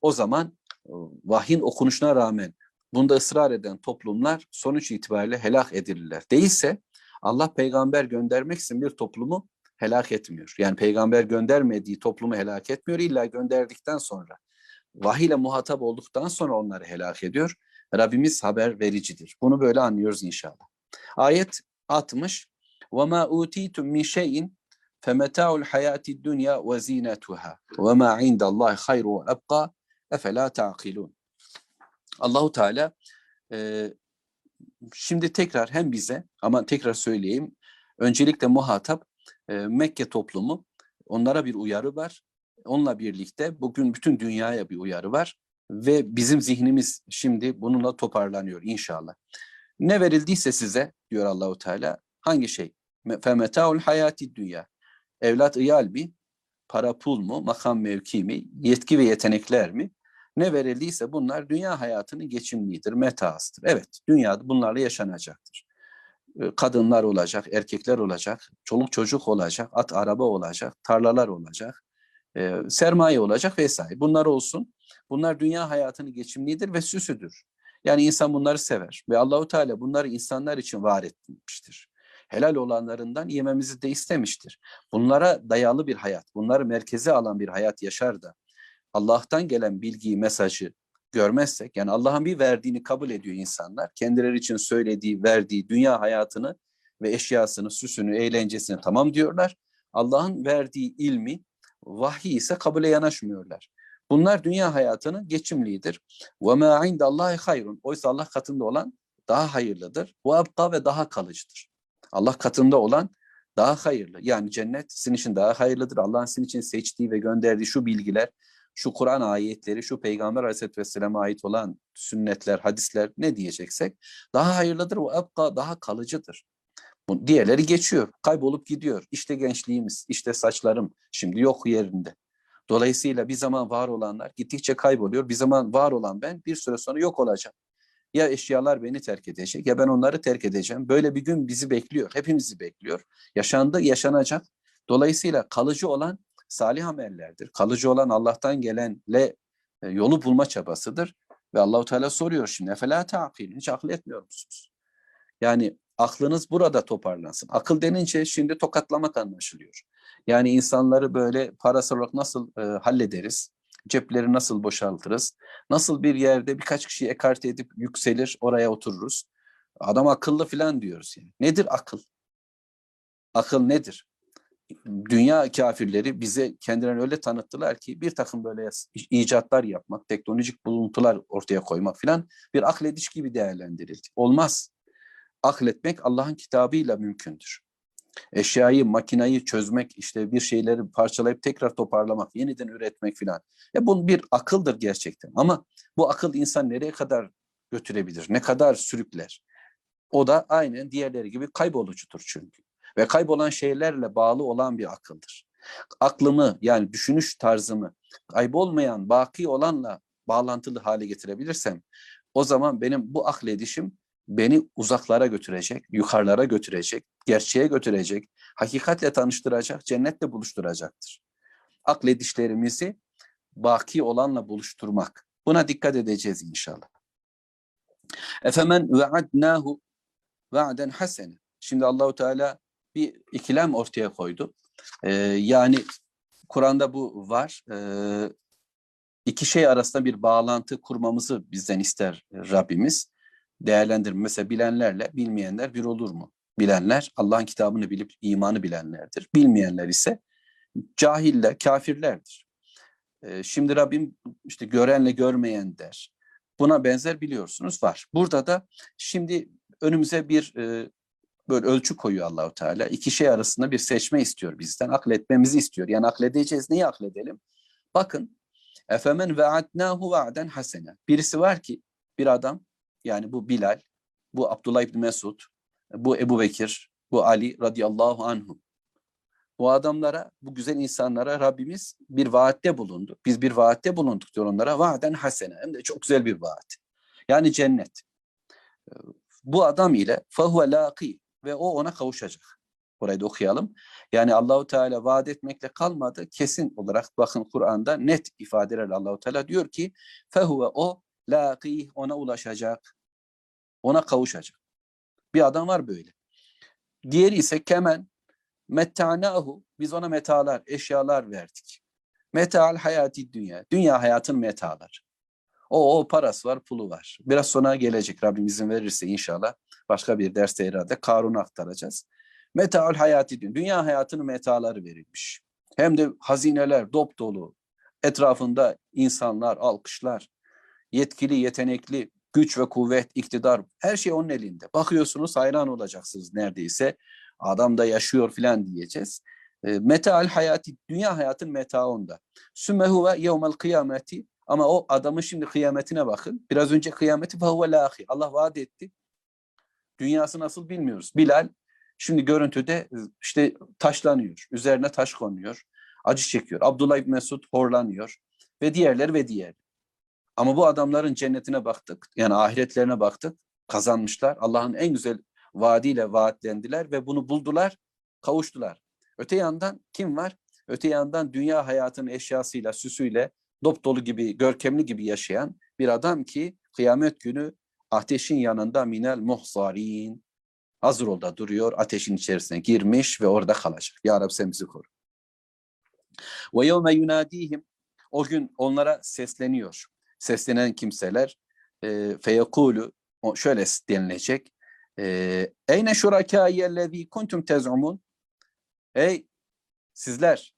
o zaman e, vahyin okunuşuna rağmen bunda ısrar eden toplumlar sonuç itibariyle helak edilirler. Değilse Allah peygamber göndermek için bir toplumu helak etmiyor. Yani peygamber göndermediği toplumu helak etmiyor. İlla gönderdikten sonra vahiy ile muhatap olduktan sonra onları helak ediyor. Rabbimiz haber vericidir. Bunu böyle anlıyoruz inşallah. Ayet 60. وَمَا اُوتِيتُم مِّنْ شَيْءٍ فَمَتَاعُ الْحَيَاةِ الدُّنْيَا وَزِينَتُهَا وَمَا عِنْدَ اللّٰهِ خَيْرُ وَأَبْقَى اَفَلَا تَعْقِلُونَ Allahu Teala e, şimdi tekrar hem bize ama tekrar söyleyeyim öncelikle muhatap e, Mekke toplumu onlara bir uyarı var. Onunla birlikte bugün bütün dünyaya bir uyarı var ve bizim zihnimiz şimdi bununla toparlanıyor inşallah. Ne verildiyse size diyor Allahu Teala hangi şey? Femetaul hayati dünya. Evlat iyal mi? Para pul mu? Makam mevki mi? Yetki ve yetenekler mi? Ne verildiyse bunlar dünya hayatının geçimliğidir, metaastır. Evet, dünyada bunlarla yaşanacaktır. Ee, Kadınlar olacak, erkekler olacak, çoluk çocuk olacak, at araba olacak, tarlalar olacak, e, sermaye olacak vesaire. Bunlar olsun. Bunlar dünya hayatının geçimliğidir ve süsüdür. Yani insan bunları sever ve Allahu Teala bunları insanlar için var etmiştir. Helal olanlarından yememizi de istemiştir. Bunlara dayalı bir hayat, bunları merkeze alan bir hayat yaşar da Allah'tan gelen bilgiyi, mesajı görmezsek, yani Allah'ın bir verdiğini kabul ediyor insanlar. Kendileri için söylediği, verdiği dünya hayatını ve eşyasını, süsünü, eğlencesini tamam diyorlar. Allah'ın verdiği ilmi, vahiy ise kabule yanaşmıyorlar. Bunlar dünya hayatının geçimliğidir. وَمَا عِنْدَ اللّٰهِ hayrun. Oysa Allah katında olan daha hayırlıdır. وَاَبْقَى ve daha kalıcıdır. Allah katında olan daha hayırlı. Yani cennet sizin için daha hayırlıdır. Allah'ın sizin için seçtiği ve gönderdiği şu bilgiler, şu Kur'an ayetleri, şu Peygamber Aleyhisselatü Vesselam'a ait olan sünnetler, hadisler ne diyeceksek daha hayırlıdır ve ebka daha kalıcıdır. Bu diğerleri geçiyor, kaybolup gidiyor. İşte gençliğimiz, işte saçlarım şimdi yok yerinde. Dolayısıyla bir zaman var olanlar gittikçe kayboluyor. Bir zaman var olan ben bir süre sonra yok olacağım. Ya eşyalar beni terk edecek ya ben onları terk edeceğim. Böyle bir gün bizi bekliyor, hepimizi bekliyor. Yaşandı, yaşanacak. Dolayısıyla kalıcı olan salih amellerdir. Kalıcı olan Allah'tan gelenle e, yolu bulma çabasıdır. Ve Allahu Teala soruyor şimdi efela ta'kil hiç akıl etmiyor musunuz? Yani aklınız burada toparlansın. Akıl denince şimdi tokatlamak anlaşılıyor. Yani insanları böyle parasal olarak nasıl e, hallederiz? Cepleri nasıl boşaltırız? Nasıl bir yerde birkaç kişiyi ekarte edip yükselir oraya otururuz? Adam akıllı falan diyoruz yani. Nedir akıl? Akıl nedir? Dünya kafirleri bize kendilerini öyle tanıttılar ki bir takım böyle icatlar yapmak, teknolojik buluntular ortaya koymak filan bir aklediş gibi değerlendirildi. Olmaz. Akletmek Allah'ın kitabıyla mümkündür. Eşyayı, makinayı çözmek, işte bir şeyleri parçalayıp tekrar toparlamak, yeniden üretmek filan. Ya bu bir akıldır gerçekten. Ama bu akıl insan nereye kadar götürebilir, ne kadar sürükler? O da aynen diğerleri gibi kaybolucudur çünkü ve kaybolan şeylerle bağlı olan bir akıldır. Aklımı yani düşünüş tarzımı kaybolmayan, baki olanla bağlantılı hale getirebilirsem o zaman benim bu akledişim beni uzaklara götürecek, yukarılara götürecek, gerçeğe götürecek, hakikatle tanıştıracak, cennetle buluşturacaktır. Akledişlerimizi baki olanla buluşturmak. Buna dikkat edeceğiz inşallah. Efemen ve'adnahu va'den hasene. Şimdi Allahu Teala bir ikilem ortaya koydu. Ee, yani Kur'an'da bu var. Ee, iki şey arasında bir bağlantı kurmamızı bizden ister Rabbimiz. Değerlendirme. Mesela bilenlerle bilmeyenler bir olur mu? Bilenler Allah'ın kitabını bilip imanı bilenlerdir. Bilmeyenler ise cahille, kafirlerdir. Ee, şimdi Rabbim işte görenle görmeyen der. Buna benzer biliyorsunuz var. Burada da şimdi önümüze bir e, böyle ölçü koyuyor Allahu Teala. İki şey arasında bir seçme istiyor bizden. Akletmemizi istiyor. Yani akledeceğiz. Neyi akledelim? Bakın. Efemen ve'adnahu va'den hasene. Birisi var ki bir adam yani bu Bilal, bu Abdullah İbni Mesud, bu Ebu Bekir, bu Ali radıyallahu anhu. Bu adamlara, bu güzel insanlara Rabbimiz bir vaatte bulundu. Biz bir vaatte bulunduk diyor onlara. Vaaden hasene. Hem de çok güzel bir vaat. Yani cennet. Bu adam ile fahuve laqi ve o ona kavuşacak. Orayı da okuyalım. Yani Allahu Teala vaat etmekle kalmadı. Kesin olarak bakın Kur'an'da net ifadeler Allahu Teala diyor ki fehuve o laqih ona ulaşacak. Ona kavuşacak. Bir adam var böyle. Diğeri ise kemen mettanahu biz ona metalar, eşyalar verdik. Metal hayati dünya. Dünya hayatın metalar. O, o parası var, pulu var. Biraz sonra gelecek Rabbim izin verirse inşallah. Başka bir derste herhalde Karun'u aktaracağız. Metaul hayati dünya. Dünya hayatının metaları verilmiş. Hem de hazineler dop dolu. Etrafında insanlar, alkışlar, yetkili, yetenekli, güç ve kuvvet, iktidar her şey onun elinde. Bakıyorsunuz hayran olacaksınız neredeyse. Adam da yaşıyor filan diyeceğiz. E, metal hayati, dünya hayatın meta onda. Sümmehu ve yevmel kıyameti ama o adamın şimdi kıyametine bakın. Biraz önce kıyameti fehuve lahi. Allah vaat etti. Dünyası nasıl bilmiyoruz. Bilal şimdi görüntüde işte taşlanıyor. Üzerine taş konuyor. Acı çekiyor. Abdullah İbni Mesud horlanıyor. Ve diğerler ve diğer. Ama bu adamların cennetine baktık. Yani ahiretlerine baktık. Kazanmışlar. Allah'ın en güzel vaadiyle vaatlendiler ve bunu buldular, kavuştular. Öte yandan kim var? Öte yandan dünya hayatının eşyasıyla, süsüyle dop dolu gibi, görkemli gibi yaşayan bir adam ki kıyamet günü ateşin yanında minel muhzarin hazır olda duruyor, ateşin içerisine girmiş ve orada kalacak. Ya Rabbi sen bizi koru. Ve yevme yunadihim o gün onlara sesleniyor. Seslenen kimseler e, feyekulu şöyle denilecek. E, Eyne şurakâiyellezî kuntum tez'umun Ey sizler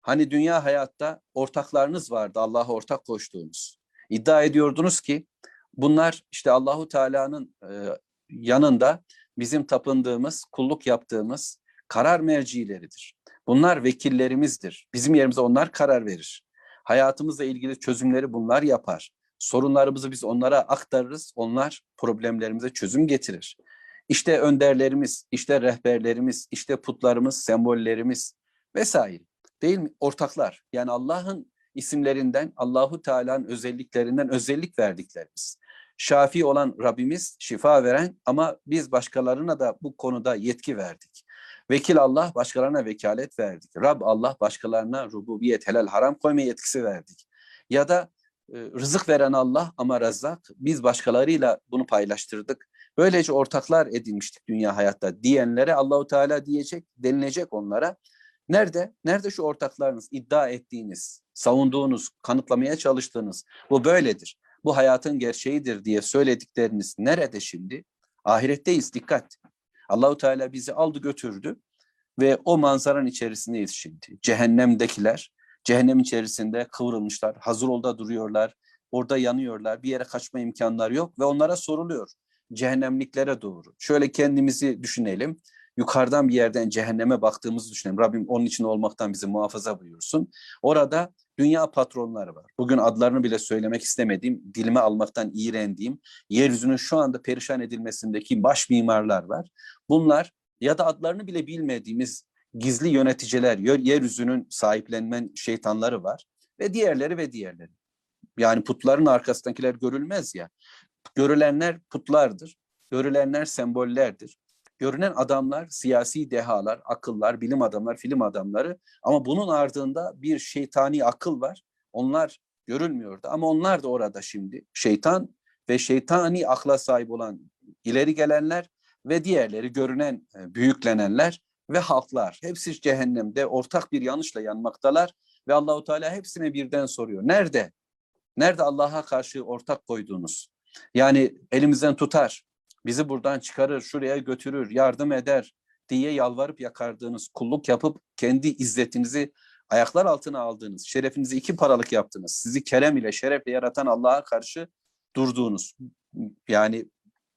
hani dünya hayatta ortaklarınız vardı Allah'a ortak koştuğunuz. İddia ediyordunuz ki bunlar işte Allahu Teala'nın e, yanında bizim tapındığımız, kulluk yaptığımız karar mercileridir. Bunlar vekillerimizdir. Bizim yerimize onlar karar verir. Hayatımızla ilgili çözümleri bunlar yapar. Sorunlarımızı biz onlara aktarırız. Onlar problemlerimize çözüm getirir. İşte önderlerimiz, işte rehberlerimiz, işte putlarımız, sembollerimiz vesaire. Değil mi? Ortaklar. Yani Allah'ın isimlerinden, Allahu Teala'nın özelliklerinden özellik verdiklerimiz. Şafi olan Rabbimiz şifa veren ama biz başkalarına da bu konuda yetki verdik. Vekil Allah başkalarına vekalet verdik. Rab Allah başkalarına rububiyet, helal, haram koyma yetkisi verdik. Ya da e, rızık veren Allah ama rezzak biz başkalarıyla bunu paylaştırdık. Böylece ortaklar edinmiştik dünya hayatta diyenlere Allahu Teala diyecek, denilecek onlara. Nerede? Nerede şu ortaklarınız, iddia ettiğiniz, savunduğunuz, kanıtlamaya çalıştığınız bu böyledir. Bu hayatın gerçeğidir diye söyledikleriniz nerede şimdi? Ahiretteyiz dikkat. Allahu Teala bizi aldı götürdü ve o manzaranın içerisindeyiz şimdi. Cehennemdekiler cehennem içerisinde kıvrılmışlar, hazır olda duruyorlar, orada yanıyorlar, bir yere kaçma imkanları yok ve onlara soruluyor cehennemliklere doğru. Şöyle kendimizi düşünelim. Yukarıdan bir yerden cehenneme baktığımızı düşünelim. Rabbim onun için olmaktan bizi muhafaza buyursun. Orada dünya patronları var. Bugün adlarını bile söylemek istemediğim, dilime almaktan iğrendiğim, yeryüzünün şu anda perişan edilmesindeki baş mimarlar var. Bunlar ya da adlarını bile bilmediğimiz gizli yöneticiler, yeryüzünün sahiplenmen şeytanları var ve diğerleri ve diğerleri. Yani putların arkasındakiler görülmez ya. Görülenler putlardır. Görülenler sembollerdir. Görünen adamlar, siyasi dehalar, akıllar, bilim adamlar, film adamları ama bunun ardında bir şeytani akıl var. Onlar görülmüyordu ama onlar da orada şimdi. Şeytan ve şeytani akla sahip olan ileri gelenler ve diğerleri görünen e, büyüklenenler ve halklar. Hepsi cehennemde ortak bir yanlışla yanmaktalar ve Allahu Teala hepsine birden soruyor. Nerede? Nerede Allah'a karşı ortak koyduğunuz? Yani elimizden tutar, bizi buradan çıkarır, şuraya götürür, yardım eder diye yalvarıp yakardığınız, kulluk yapıp kendi izzetinizi ayaklar altına aldığınız, şerefinizi iki paralık yaptınız, sizi kerem ile şerefle yaratan Allah'a karşı durduğunuz, yani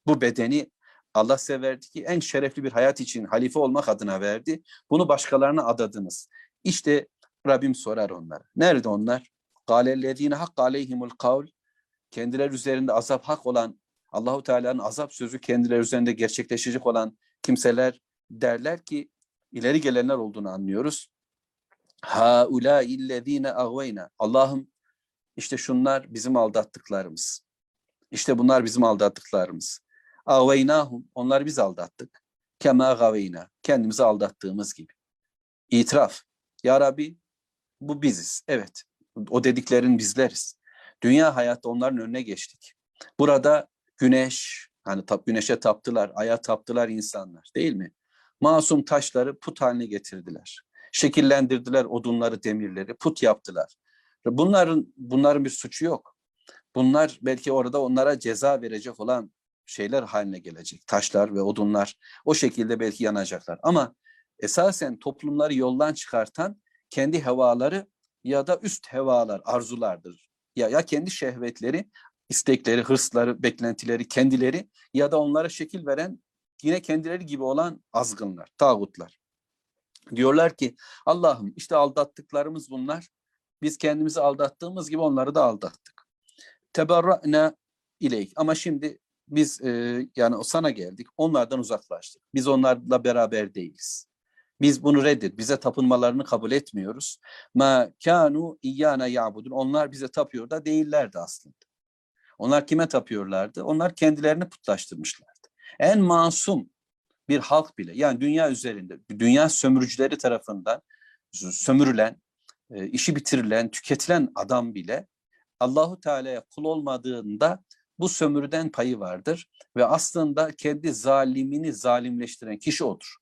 bu bedeni Allah size verdi ki en şerefli bir hayat için halife olmak adına verdi. Bunu başkalarına adadınız. İşte Rabbim sorar onlara. Nerede onlar? قَالَ الَّذ۪ينَ حَقَّ عَلَيْهِمُ الْقَوْلِ kendileri üzerinde azap hak olan Allahu Teala'nın azap sözü kendileri üzerinde gerçekleşecek olan kimseler derler ki ileri gelenler olduğunu anlıyoruz. Ha ula illezine agveyna. Allah'ım işte şunlar bizim aldattıklarımız. İşte bunlar bizim aldattıklarımız. Agveynahum. Onları biz aldattık. Kema gaveyna. Kendimizi aldattığımız gibi. İtiraf. Ya Rabbi bu biziz. Evet. O dediklerin bizleriz. Dünya hayatta onların önüne geçtik. Burada güneş, hani tap, güneşe taptılar, aya taptılar insanlar değil mi? Masum taşları put haline getirdiler. Şekillendirdiler odunları, demirleri, put yaptılar. Bunların bunların bir suçu yok. Bunlar belki orada onlara ceza verecek olan şeyler haline gelecek. Taşlar ve odunlar o şekilde belki yanacaklar. Ama esasen toplumları yoldan çıkartan kendi hevaları ya da üst hevalar, arzulardır. Ya, ya kendi şehvetleri, istekleri, hırsları, beklentileri, kendileri ya da onlara şekil veren yine kendileri gibi olan azgınlar, tağutlar. Diyorlar ki Allah'ım işte aldattıklarımız bunlar. Biz kendimizi aldattığımız gibi onları da aldattık. Teberra'na ileyk. Ama şimdi biz e, yani sana geldik. Onlardan uzaklaştık. Biz onlarla beraber değiliz. Biz bunu reddet. Bize tapınmalarını kabul etmiyoruz. Ma kanu iyyana ya'budun. Onlar bize tapıyor da değillerdi aslında. Onlar kime tapıyorlardı? Onlar kendilerini putlaştırmışlardı. En masum bir halk bile yani dünya üzerinde dünya sömürücüleri tarafından sömürülen, e, işi bitirilen, tüketilen adam bile Allahu Teala'ya kul olmadığında bu sömürüden payı vardır ve aslında kendi zalimini zalimleştiren kişi odur.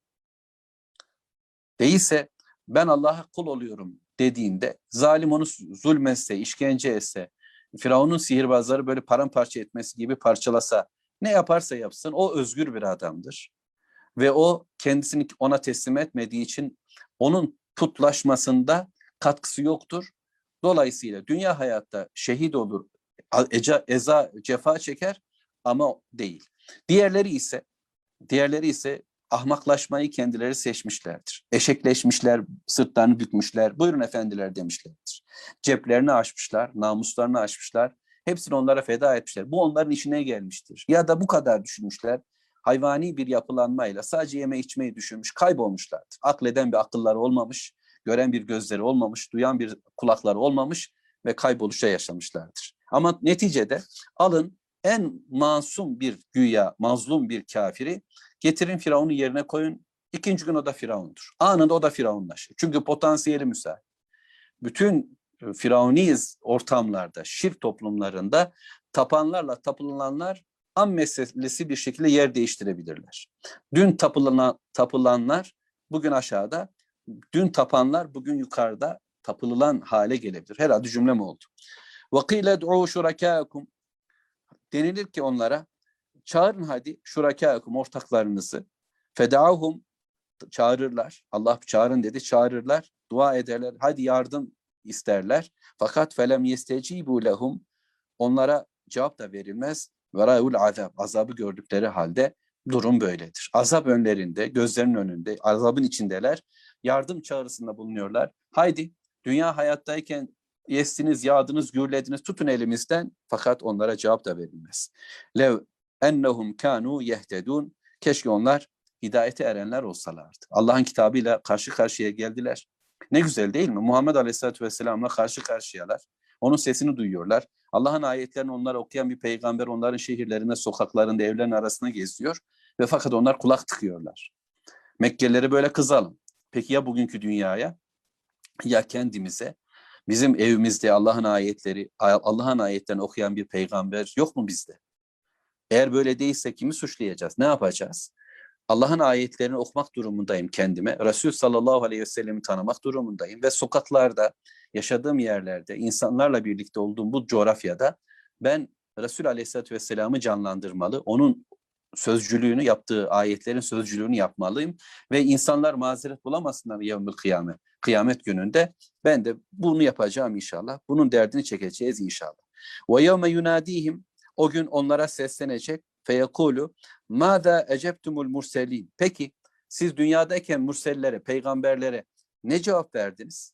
Değilse ben Allah'a kul oluyorum dediğinde zalim onu zulmetse, işkence etse, Firavun'un sihirbazları böyle paramparça etmesi gibi parçalasa, ne yaparsa yapsın o özgür bir adamdır. Ve o kendisini ona teslim etmediği için onun putlaşmasında katkısı yoktur. Dolayısıyla dünya hayatta şehit olur, eza, eza cefa çeker ama değil. Diğerleri ise diğerleri ise ahmaklaşmayı kendileri seçmişlerdir. Eşekleşmişler, sırtlarını bükmüşler, buyurun efendiler demişlerdir. Ceplerini açmışlar, namuslarını açmışlar. Hepsini onlara feda etmişler. Bu onların işine gelmiştir. Ya da bu kadar düşünmüşler. Hayvani bir yapılanmayla sadece yeme içmeyi düşünmüş, kaybolmuşlardır. Akleden bir akılları olmamış, gören bir gözleri olmamış, duyan bir kulakları olmamış ve kayboluşa yaşamışlardır. Ama neticede alın en masum bir güya mazlum bir kafiri getirin Firavun'un yerine koyun. İkinci gün o da Firavun'dur. Anında o da Firavunlaşır. Çünkü potansiyeli müsait. Bütün e, Firavuniyiz ortamlarda, şirk toplumlarında tapanlarla tapılanlar an meselesi bir şekilde yer değiştirebilirler. Dün tapılan, tapılanlar bugün aşağıda, dün tapanlar bugün yukarıda tapılılan hale gelebilir. Herhalde cümle mi oldu? وَقِيلَ دُعُوا شُرَكَاكُمْ Denilir ki onlara çağırın hadi şurakâkum ortaklarınızı. Fedaahum çağırırlar. Allah çağırın dedi çağırırlar. Dua ederler. Hadi yardım isterler. Fakat felem yestecibu lehum onlara cevap da verilmez. Ve râul azab. Azabı gördükleri halde durum böyledir. Azap önlerinde, gözlerinin önünde, azabın içindeler. Yardım çağrısında bulunuyorlar. Haydi dünya hayattayken yestiniz, yağdınız, gürlediniz, tutun elimizden. Fakat onlara cevap da verilmez. Lev ennehum kanu yehtedun. Keşke onlar hidayete erenler olsalardı. Allah'ın kitabıyla karşı karşıya geldiler. Ne güzel değil mi? Muhammed Aleyhisselatü Vesselam'la karşı karşıyalar. Onun sesini duyuyorlar. Allah'ın ayetlerini onlara okuyan bir peygamber onların şehirlerinde, sokaklarında, evlerin arasına geziyor. Ve fakat onlar kulak tıkıyorlar. Mekkelileri böyle kızalım. Peki ya bugünkü dünyaya? Ya kendimize? Bizim evimizde Allah'ın ayetleri, Allah'ın ayetlerini okuyan bir peygamber yok mu bizde? Eğer böyle değilse kimi suçlayacağız? Ne yapacağız? Allah'ın ayetlerini okumak durumundayım kendime. Resul sallallahu aleyhi ve sellem'i tanımak durumundayım ve sokaklarda, yaşadığım yerlerde, insanlarla birlikte olduğum bu coğrafyada ben Resul aleyhissalatü vesselam'ı canlandırmalı. Onun sözcülüğünü yaptığı ayetlerin sözcülüğünü yapmalıyım ve insanlar mazeret bulamasınlar yevmül kıyamet. Kıyamet gününde ben de bunu yapacağım inşallah. Bunun derdini çekeceğiz inşallah. Ve yevme yunadihim o gün onlara seslenecek. Feyekulu mâzâ eceptumul murselin. Peki siz dünyadayken mursellere, peygamberlere ne cevap verdiniz?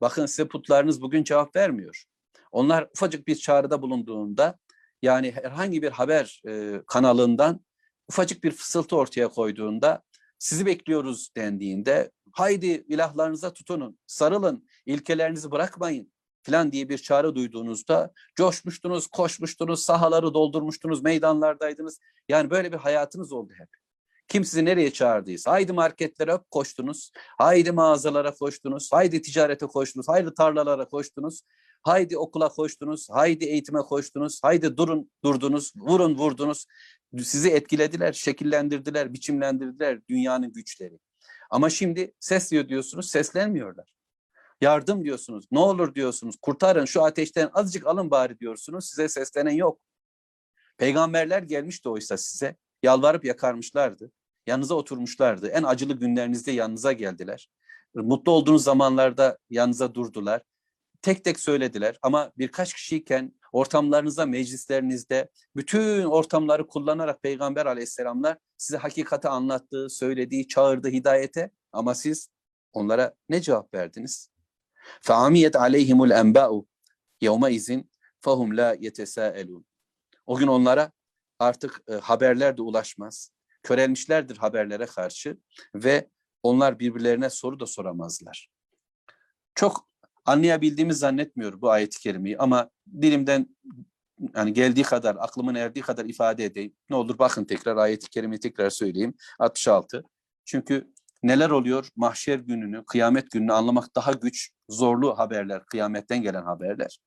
Bakın size putlarınız bugün cevap vermiyor. Onlar ufacık bir çağrıda bulunduğunda yani herhangi bir haber e, kanalından ufacık bir fısıltı ortaya koyduğunda sizi bekliyoruz dendiğinde haydi ilahlarınıza tutunun, sarılın, ilkelerinizi bırakmayın falan diye bir çağrı duyduğunuzda coşmuştunuz, koşmuştunuz, sahaları doldurmuştunuz, meydanlardaydınız. Yani böyle bir hayatınız oldu hep. Kim sizi nereye çağırdıysa, haydi marketlere koştunuz, haydi mağazalara koştunuz, haydi ticarete koştunuz, haydi tarlalara koştunuz, haydi okula koştunuz, haydi eğitime koştunuz, haydi durun durdunuz, vurun vurdunuz. Sizi etkilediler, şekillendirdiler, biçimlendirdiler dünyanın güçleri. Ama şimdi ses diyor diyorsunuz, seslenmiyorlar. Yardım diyorsunuz, ne olur diyorsunuz, kurtarın şu ateşten azıcık alın bari diyorsunuz, size seslenen yok. Peygamberler gelmişti oysa size, yalvarıp yakarmışlardı. Yanınıza oturmuşlardı. En acılı günlerinizde yanınıza geldiler. Mutlu olduğunuz zamanlarda yanınıza durdular. Tek tek söylediler ama birkaç kişiyken ortamlarınızda, meclislerinizde bütün ortamları kullanarak Peygamber aleyhisselamlar size hakikati anlattığı, söylediği, çağırdı hidayete ama siz onlara ne cevap verdiniz? فَعَمِيَتْ عَلَيْهِمُ الْاَنْبَاءُ يَوْمَ izin فَهُمْ لَا يَتَسَاءَلُونَ O gün onlara artık e, haberler de ulaşmaz. Körelmişlerdir haberlere karşı ve onlar birbirlerine soru da soramazlar. Çok anlayabildiğimi zannetmiyorum bu ayet-i kerimeyi ama dilimden yani geldiği kadar, aklımın erdiği kadar ifade edeyim. Ne olur bakın tekrar ayet-i kerimeyi tekrar söyleyeyim. 66. Çünkü neler oluyor? Mahşer gününü, kıyamet gününü anlamak daha güç, zorlu haberler, kıyametten gelen haberler.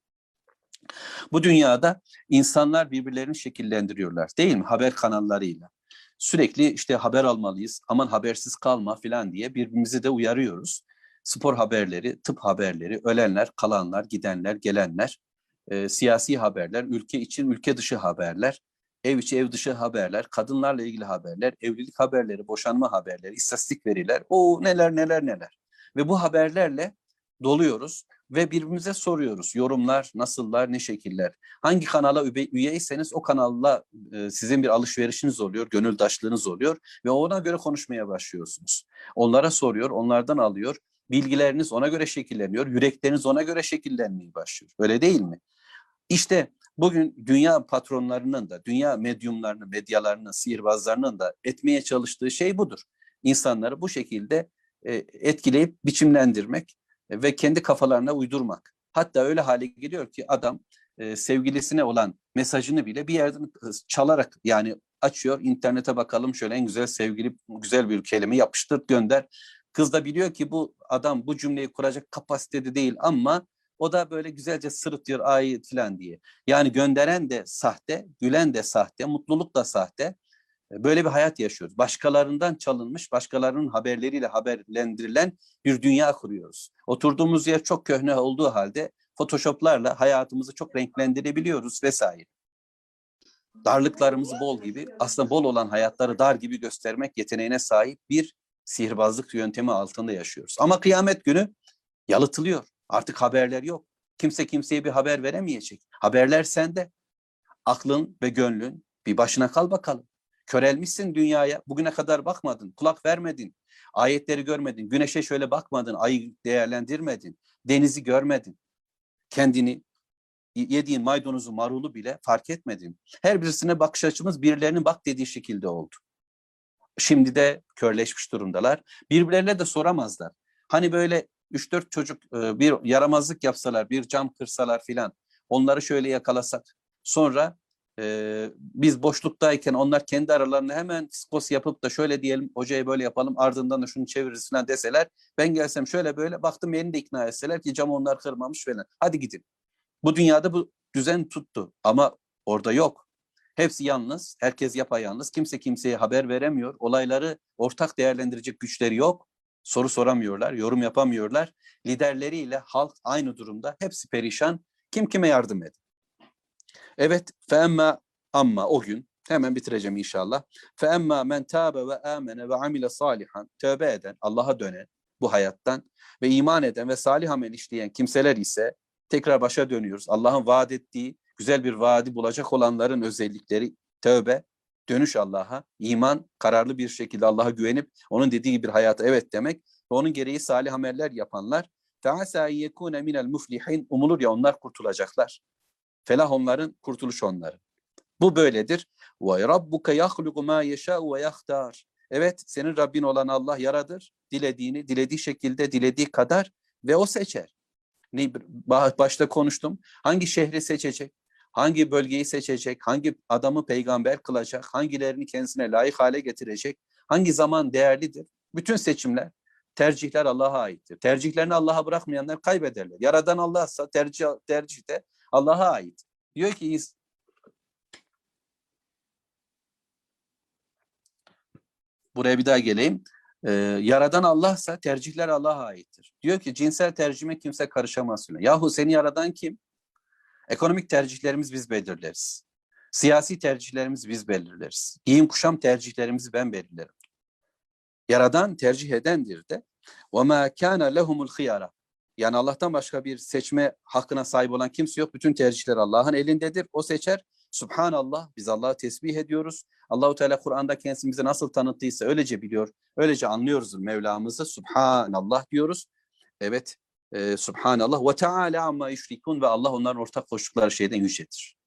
Bu dünyada insanlar birbirlerini şekillendiriyorlar değil mi? Haber kanallarıyla. Sürekli işte haber almalıyız, aman habersiz kalma falan diye birbirimizi de uyarıyoruz. Spor haberleri, tıp haberleri, ölenler, kalanlar, gidenler, gelenler, e, siyasi haberler, ülke için, ülke dışı haberler, ev içi, ev dışı haberler, kadınlarla ilgili haberler, evlilik haberleri, boşanma haberleri, istatistik veriler, o neler neler neler. Ve bu haberlerle doluyoruz ve birbirimize soruyoruz. Yorumlar, nasıllar, ne şekiller. Hangi kanala üye- üyeyseniz o kanalla e, sizin bir alışverişiniz oluyor, gönüldaşlığınız oluyor ve ona göre konuşmaya başlıyorsunuz. Onlara soruyor, onlardan alıyor. Bilgileriniz ona göre şekilleniyor, yürekleriniz ona göre şekillenmeye başlıyor. Öyle değil mi? İşte bugün dünya patronlarının da, dünya medyumlarının, medyalarının, sihirbazlarının da etmeye çalıştığı şey budur. İnsanları bu şekilde e, etkileyip biçimlendirmek ve kendi kafalarına uydurmak. Hatta öyle hale geliyor ki adam e, sevgilisine olan mesajını bile bir yerden e, çalarak yani açıyor internete bakalım şöyle en güzel sevgili güzel bir kelime yapıştır gönder. Kız da biliyor ki bu adam bu cümleyi kuracak kapasitede değil ama o da böyle güzelce sırıtıyor ay falan diye. Yani gönderen de sahte, gülen de sahte, mutluluk da sahte. E, Böyle bir hayat yaşıyoruz. Başkalarından çalınmış, başkalarının haberleriyle haberlendirilen bir dünya kuruyoruz. Oturduğumuz yer çok köhne olduğu halde Photoshop'larla hayatımızı çok renklendirebiliyoruz vesaire. Darlıklarımız bol gibi, aslında bol olan hayatları dar gibi göstermek yeteneğine sahip bir sihirbazlık yöntemi altında yaşıyoruz. Ama kıyamet günü yalıtılıyor. Artık haberler yok. Kimse kimseye bir haber veremeyecek. Haberler sende. Aklın ve gönlün bir başına kal bakalım. Körelmişsin dünyaya. Bugüne kadar bakmadın, kulak vermedin. Ayetleri görmedin, güneşe şöyle bakmadın, ayı değerlendirmedin, denizi görmedin. Kendini yediğin maydanozu, marulu bile fark etmedin. Her birisine bakış açımız birilerinin bak dediği şekilde oldu. Şimdi de körleşmiş durumdalar. Birbirlerine de soramazlar. Hani böyle 3-4 çocuk e, bir yaramazlık yapsalar, bir cam kırsalar filan, onları şöyle yakalasak, sonra e, biz boşluktayken onlar kendi aralarında hemen skos yapıp da şöyle diyelim, hocaya böyle yapalım, ardından da şunu çeviririz falan deseler, ben gelsem şöyle böyle, baktım beni de ikna etseler ki cam onlar kırmamış falan, hadi gidin. Bu dünyada bu düzen tuttu ama orada yok. Hepsi yalnız, herkes yapayalnız, kimse kimseye haber veremiyor, olayları ortak değerlendirecek güçleri yok soru soramıyorlar, yorum yapamıyorlar. Liderleriyle halk aynı durumda. Hepsi perişan. Kim kime yardım eder? Evet, feemma amma o gün hemen bitireceğim inşallah. Feemma men tabe ve amene ve amile salihan tövbe eden, Allah'a dönen bu hayattan ve iman eden ve salih amel işleyen kimseler ise tekrar başa dönüyoruz. Allah'ın vaat ettiği güzel bir vaadi bulacak olanların özellikleri tövbe, dönüş Allah'a, iman, kararlı bir şekilde Allah'a güvenip onun dediği gibi bir hayata evet demek ve onun gereği salih ameller yapanlar فَعَسَا يَكُونَ مِنَ الْمُفْلِحِينَ Umulur ya onlar kurtulacaklar. Felah onların, kurtuluş onların. Bu böyledir. وَرَبُّكَ يَخْلُقُ مَا يَشَاءُ وَيَخْتَارُ Evet, senin Rabbin olan Allah yaradır. Dilediğini, dilediği şekilde, dilediği kadar ve o seçer. Ne, başta konuştum. Hangi şehri seçecek? Hangi bölgeyi seçecek, hangi adamı peygamber kılacak, hangilerini kendisine layık hale getirecek, hangi zaman değerlidir? Bütün seçimler, tercihler Allah'a aittir. Tercihlerini Allah'a bırakmayanlar kaybederler. Yaradan Allah'sa tercih, tercih de Allah'a ait. Diyor ki Buraya bir daha geleyim. Ee, yaradan Allah'sa tercihler Allah'a aittir. Diyor ki cinsel tercihime kimse karışamaz. Yahu seni yaradan kim? Ekonomik tercihlerimiz biz belirleriz. Siyasi tercihlerimizi biz belirleriz. Giyim kuşam tercihlerimizi ben belirlerim. Yaradan tercih edendir de. وَمَا كَانَ لَهُمُ الْخِيَارَ Yani Allah'tan başka bir seçme hakkına sahip olan kimse yok. Bütün tercihler Allah'ın elindedir. O seçer. Subhanallah. Biz Allah'ı tesbih ediyoruz. Allahu Teala Kur'an'da kendisini bize nasıl tanıttıysa öylece biliyor. Öylece anlıyoruz Mevlamızı. Subhanallah diyoruz. Evet. e, Subhanallah ve Teala amma yüşrikun ve Allah onların ortak koştukları şeyden yücedir.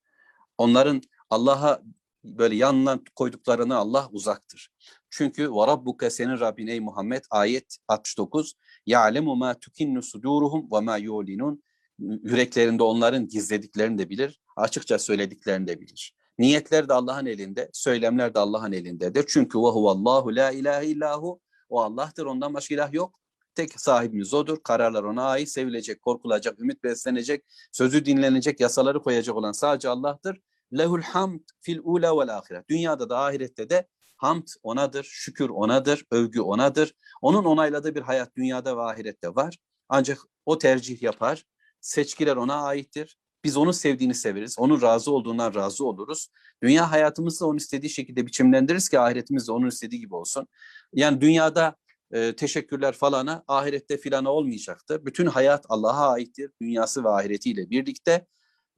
Onların Allah'a böyle yanına koyduklarını Allah uzaktır. Çünkü ve rabbuke senin Rabbin ey Muhammed ayet 69 ya'lemu ma tukinnu suduruhum ve ma yulinun yüreklerinde onların gizlediklerini de bilir, açıkça söylediklerini de bilir. Niyetler de Allah'ın elinde, söylemler de Allah'ın elindedir. Çünkü ve huvallahu la ilahe illahu o Allah'tır, ondan başka ilah yok. Tek sahibimiz odur. Kararlar ona ait, sevilecek, korkulacak, ümit beslenecek, sözü dinlenecek, yasaları koyacak olan sadece Allah'tır. Lehul hamd fil ula vel ahiret. Dünyada da ahirette de hamd onadır, şükür onadır, övgü onadır. Onun onayladığı bir hayat dünyada ve ahirette var. Ancak o tercih yapar. Seçkiler ona aittir. Biz onun sevdiğini severiz. Onun razı olduğundan razı oluruz. Dünya hayatımızı onun istediği şekilde biçimlendiririz ki ahiretimiz de onun istediği gibi olsun. Yani dünyada e, teşekkürler falana, ahirette filana olmayacaktır. Bütün hayat Allah'a aittir. Dünyası ve ahiretiyle birlikte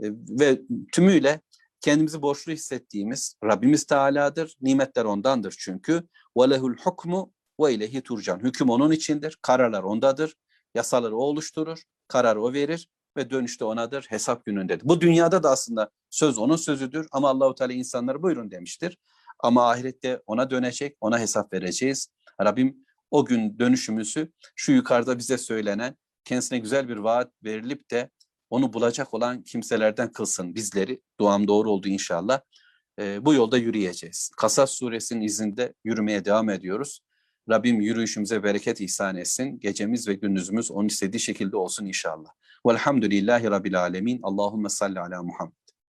e, ve tümüyle kendimizi borçlu hissettiğimiz Rabbimiz Teala'dır. Nimetler ondandır çünkü. وَلَهُ الْحُكْمُ وَاِلَيْهِ turcan. Hüküm onun içindir. Kararlar ondadır. Yasaları o oluşturur. Karar o verir ve dönüşte onadır. Hesap günündedir. Bu dünyada da aslında söz onun sözüdür ama Allahu Teala insanlara buyurun demiştir. Ama ahirette ona dönecek, ona hesap vereceğiz. Rabbim o gün dönüşümüzü şu yukarıda bize söylenen kendisine güzel bir vaat verilip de onu bulacak olan kimselerden kılsın bizleri. Duam doğru oldu inşallah. E, bu yolda yürüyeceğiz. Kasas suresinin izinde yürümeye devam ediyoruz. Rabbim yürüyüşümüze bereket ihsan etsin. Gecemiz ve gündüzümüz onun istediği şekilde olsun inşallah. Velhamdülillahi Rabbil Alemin. Allahümme salli ala Muhammed.